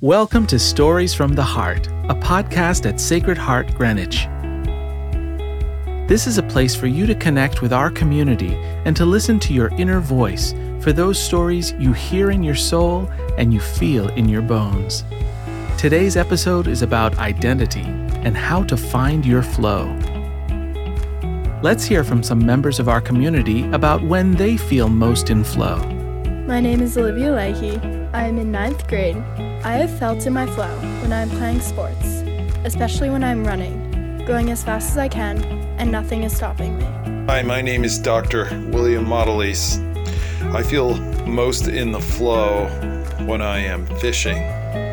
Welcome to Stories from the Heart, a podcast at Sacred Heart Greenwich. This is a place for you to connect with our community and to listen to your inner voice for those stories you hear in your soul and you feel in your bones. Today's episode is about identity and how to find your flow. Let's hear from some members of our community about when they feel most in flow. My name is Olivia Leahy. I am in ninth grade. I have felt in my flow when I am playing sports, especially when I'm running, going as fast as I can, and nothing is stopping me. Hi, my name is Dr. William Modelis. I feel most in the flow when I am fishing.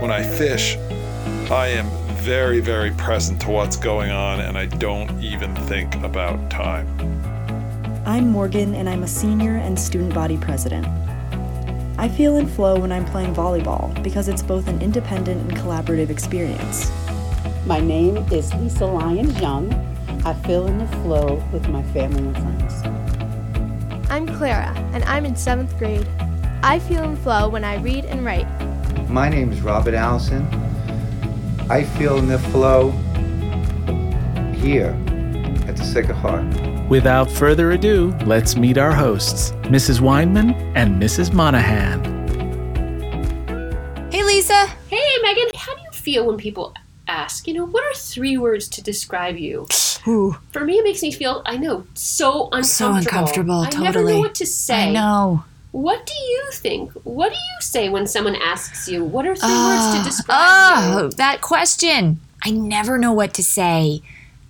When I fish, I am very, very present to what's going on and I don't even think about time. I'm Morgan and I'm a senior and student body president. I feel in flow when I'm playing volleyball because it's both an independent and collaborative experience. My name is Lisa Lyons Young. I feel in the flow with my family and friends. I'm Clara, and I'm in seventh grade. I feel in flow when I read and write. My name is Robert Allison. I feel in the flow here at the Sacred Heart. Without further ado, let's meet our hosts, Mrs. Weinman and Mrs. Monaghan. Hey, Lisa. Hey, Megan. How do you feel when people ask, you know, what are three words to describe you? Ooh, For me, it makes me feel, I know, so uncomfortable. so uncomfortable. I totally. never know what to say. I know. What do you think? What do you say when someone asks you, what are three words Oh, to ah, describe oh, you? that question. I never know what to say.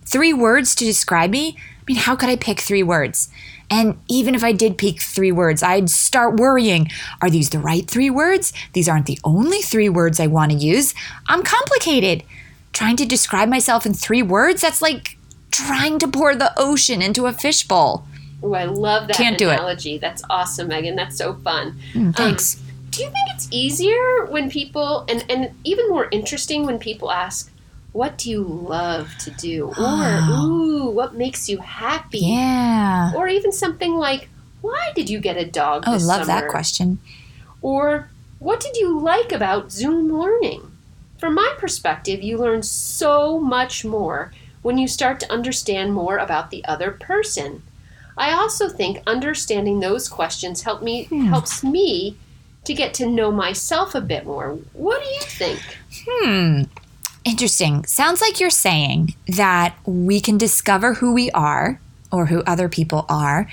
Three words to describe me? I mean, how could I pick three words? And even if I did pick three words, I'd start worrying. Are these the right three words? These aren't the only three words I want to use. I'm complicated. Trying to describe myself in three words? That's like trying to pour the ocean into a fishbowl. Oh, I love that Can't do it. analogy. That's awesome, Megan. That's so fun. Mm, Um, thanks. do you think it's easier when people, and, and even more interesting when people ask, what do you love to do? Or, Oh. ooh, what makes you happy? yeah. Or even something like, why did you get a dog Oh, love that question. Or, what did you like about Zoom learning? From my perspective, you learn so much more when you start to understand more about the other person. I also think understanding those questions help me helps me to get to know myself a bit more. What do you think? Hmm. Interesting. Sounds like you're saying that we can discover who we are or who other people are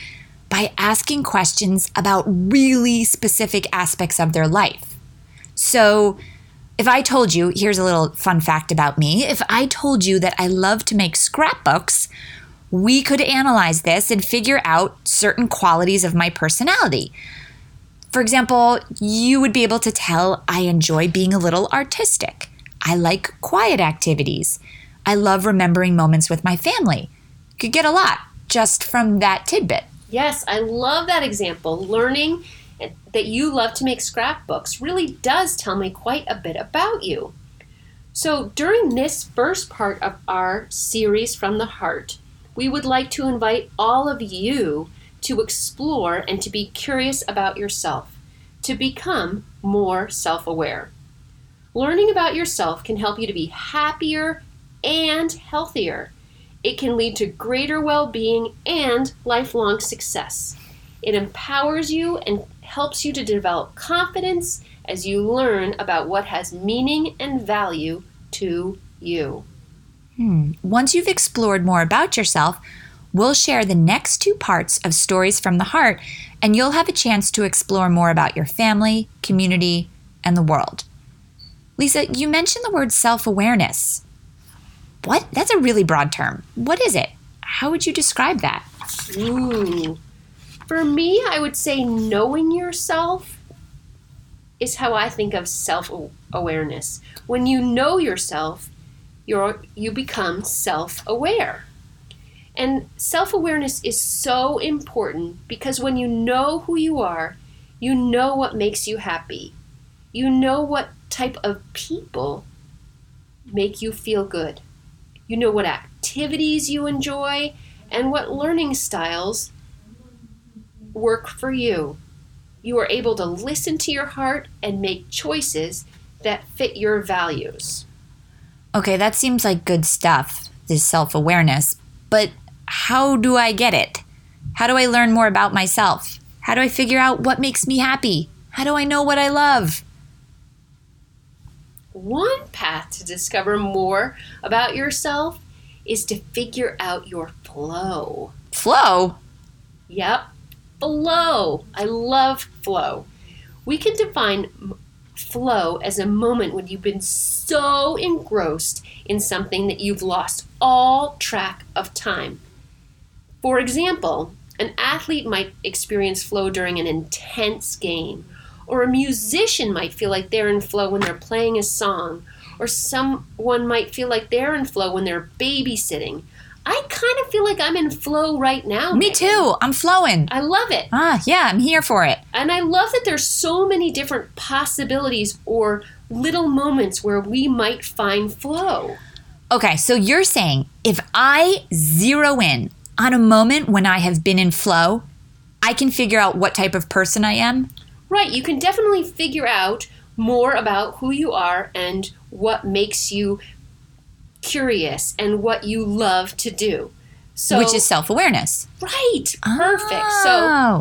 by asking questions about really specific aspects of their life. So, if I told you, here's a little fun fact about me. If I told you that I love to make scrapbooks, we could analyze this and figure out certain qualities of my personality. For example, you would be able to tell I enjoy being a little artistic. I like quiet activities. I love remembering moments with my family. Could get a lot just from that tidbit. Yes, I love that example. Learning that you love to make scrapbooks really does tell me quite a bit about you. So, during this first part of our series from the heart, we would like to invite all of you to explore and to be curious about yourself, to become more self aware. Learning about yourself can help you to be happier and healthier. It can lead to greater well being and lifelong success. It empowers you and helps you to develop confidence as you learn about what has meaning and value to you. Hmm. Once you've explored more about yourself, we'll share the next two parts of Stories from the Heart, and you'll have a chance to explore more about your family, community, and the world. Lisa, you mentioned the word self awareness. What? That's a really broad term. What is it? How would you describe that? Ooh. For me, I would say knowing yourself is how I think of self awareness. When you know yourself, you're, you become self aware. And self awareness is so important because when you know who you are, you know what makes you happy. You know what type of people make you feel good. You know what activities you enjoy and what learning styles work for you. You are able to listen to your heart and make choices that fit your values. Okay, that seems like good stuff, this self awareness, but how do I get it? How do I learn more about myself? How do I figure out what makes me happy? How do I know what I love? One path to discover more about yourself is to figure out your flow. Flow? Yep, flow. I love flow. We can define flow as a moment when you've been so engrossed in something that you've lost all track of time. For example, an athlete might experience flow during an intense game, or a musician might feel like they're in flow when they're playing a song, or someone might feel like they're in flow when they're babysitting. I kind of feel like I'm in flow right now. Me Megan. too. I'm flowing. I love it. Ah, yeah, I'm here for it. And I love that there's so many different possibilities or little moments where we might find flow. Okay, so you're saying if I zero in on a moment when I have been in flow, I can figure out what type of person I am? Right, you can definitely figure out more about who you are and what makes you curious and what you love to do. So Which is self awareness. right, perfect. So Oh.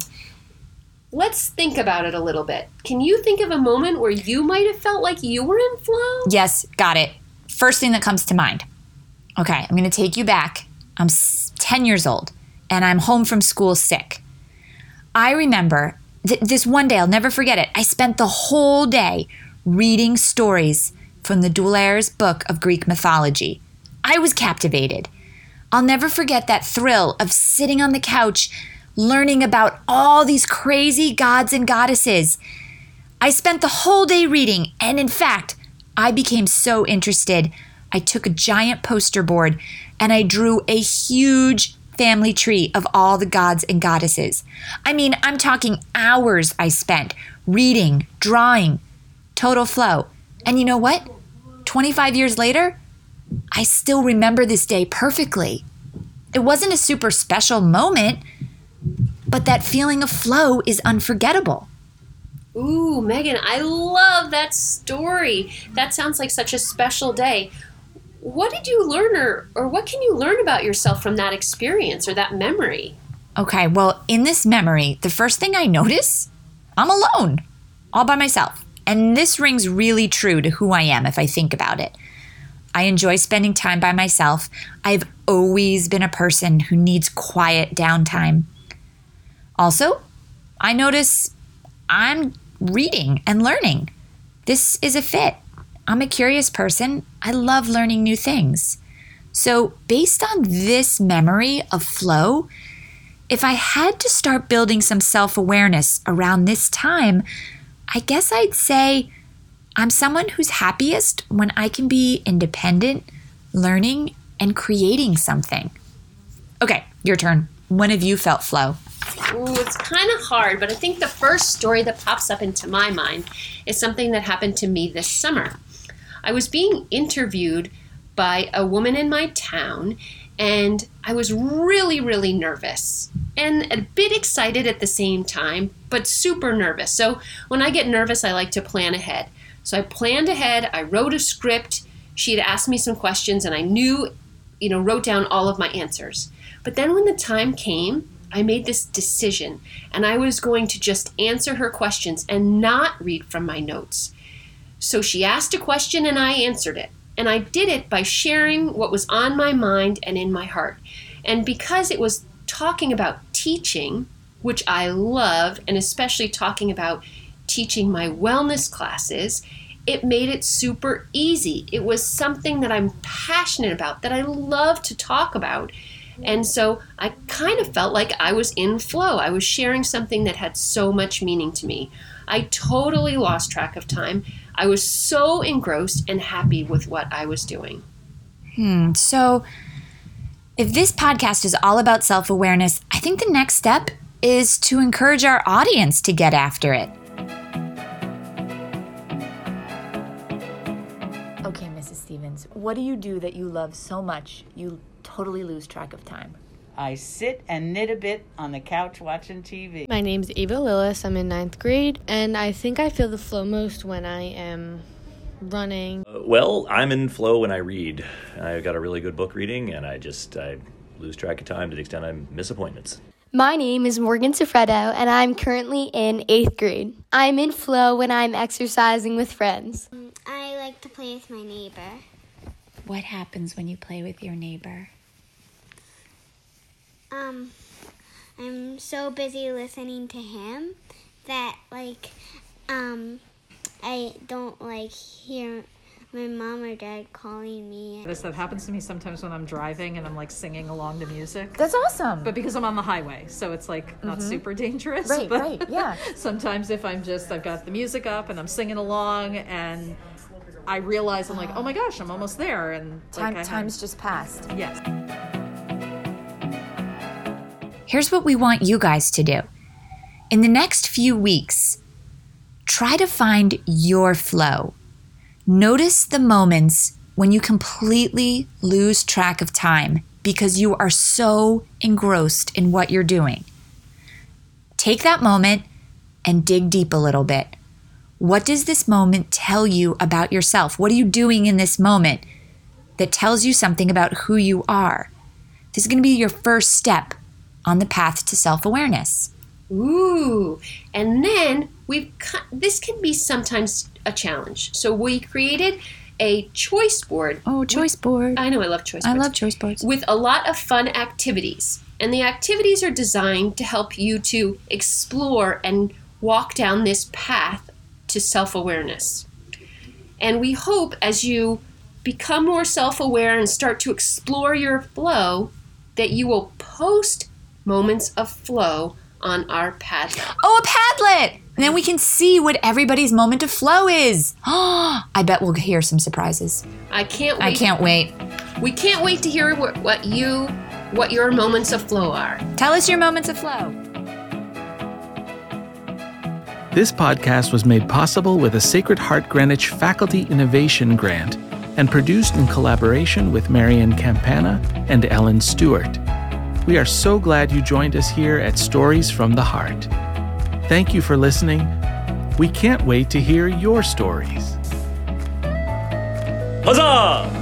let's think about it a little bit. Can you think of a moment where you might have felt like you were in flow? Yes, got it. First thing that comes to mind. Okay, I'm going to take you back. I'm 10 years old and I'm home from school sick. I remember th- this one day, I'll never forget it. I spent the whole day reading stories from the D'Aulaires' book of Greek mythology. I was captivated. I'll never forget that thrill of sitting on the couch learning about all these crazy gods and goddesses. I spent the whole day reading, and in fact, I became so interested. I took a giant poster board and I drew a huge family tree of all the gods and goddesses. I mean, I'm talking hours I spent reading, drawing, total flow. And you know what? 25 years later, I still remember this day perfectly. It wasn't a super special moment, but that feeling of flow is unforgettable. Ooh, Megan, I love that story. That sounds like such a special day. What did you learn or, or what can you learn about yourself from that experience or that memory? Okay, well, in this memory, the first thing I notice, I'm alone, all by myself. And this rings really true to who I am if I think about it. I enjoy spending time by myself. I've always been a person who needs quiet downtime. Also, I notice I'm reading and learning. This is a fit. I'm a curious person. I love learning new things. So, based on this memory of flow, if I had to start building some self awareness around this time, I guess I'd say I'm someone who's happiest when I can be independent, learning, and creating something. Okay, your turn. When have you felt flow? Ooh, it's kind of hard, but I think the first story that pops up into my mind is something that happened to me this summer. I was being interviewed by a woman in my town, and I was really, really nervous and a bit excited at the same time, but super nervous. So when I get nervous, I like to plan ahead. So I planned ahead, I wrote a script. She had asked me some questions, and I knew, you know, wrote down all of my answers. But then when the time came, I made this decision, and I was going to just answer her questions and not read from my notes. So she asked a question, and I answered it. And I did it by sharing what was on my mind and in my heart. And because it was talking about teaching, which I love, and especially talking about teaching my wellness classes, it made it super easy. It was something that I'm passionate about, that I love to talk about. And so I kind of felt like I was in flow. I was sharing something that had so much meaning to me. I totally lost track of time. I was so engrossed and happy with what I was doing. Hmm, so if this podcast is all about self awareness, I think the next step is to encourage our audience to get after it. Okay, Mrs. Stevens, what do you do that you love so much you totally lose track of time? I sit and knit a bit on the couch watching TV. My name's Ava Lillis. I'm in ninth grade, and I think I feel the flow most when I am Running. Uh, well, I'm in flow when I read. I've got a really good book reading, and I just I lose track of time to the extent I miss appointments. My name is Morgan Sifredo, and I'm currently in eighth grade. I'm in flow when I'm exercising with friends. I like to play with my neighbor. What happens when you play with your neighbor? Um, I'm so busy listening to him that like um I don't like hear my mom or dad calling me. This that happens to me sometimes when I'm driving and I'm like singing along to music. That's awesome. But because I'm on the highway, so it's like not Mhm. super dangerous. Right, but right, yeah. sometimes if I'm just I've got the music up and I'm singing along and I realize I'm like, oh my gosh, I'm almost there, and like, Time I have- time's just passed. Yes. Here's what we want you guys to do. In the next few weeks, try to find your flow. Notice the moments when you completely lose track of time because you are so engrossed in what you're doing. Take that moment and dig deep a little bit. What does this moment tell you about yourself? What are you doing in this moment that tells you something about who you are? This is going to be your first step on the path to self awareness. Ooh, and then we've cut, this can be sometimes a challenge. So we created a choice board. Oh, choice board. I know I love choice I boards. love choice boards. With a lot of fun activities. And the activities are designed to help you to explore and walk down this path to self awareness. And we hope as you become more self aware and start to explore your flow, that you will post moments of flow on our Padlet. Oh, a Padlet! And then we can see what everybody's moment of flow is. I bet we'll hear some surprises. I can't wait. I can't wait. We can't wait to hear what, what you what your moments of flow are. Tell us your moments of flow. This podcast was made possible with a Sacred Heart Greenwich Faculty Innovation Grant and produced in collaboration with Marian Campana and Ellyn Stewart. We are so glad you joined us here at Stories from the Heart. Thank you for listening. We can't wait to hear your stories. Huzzah!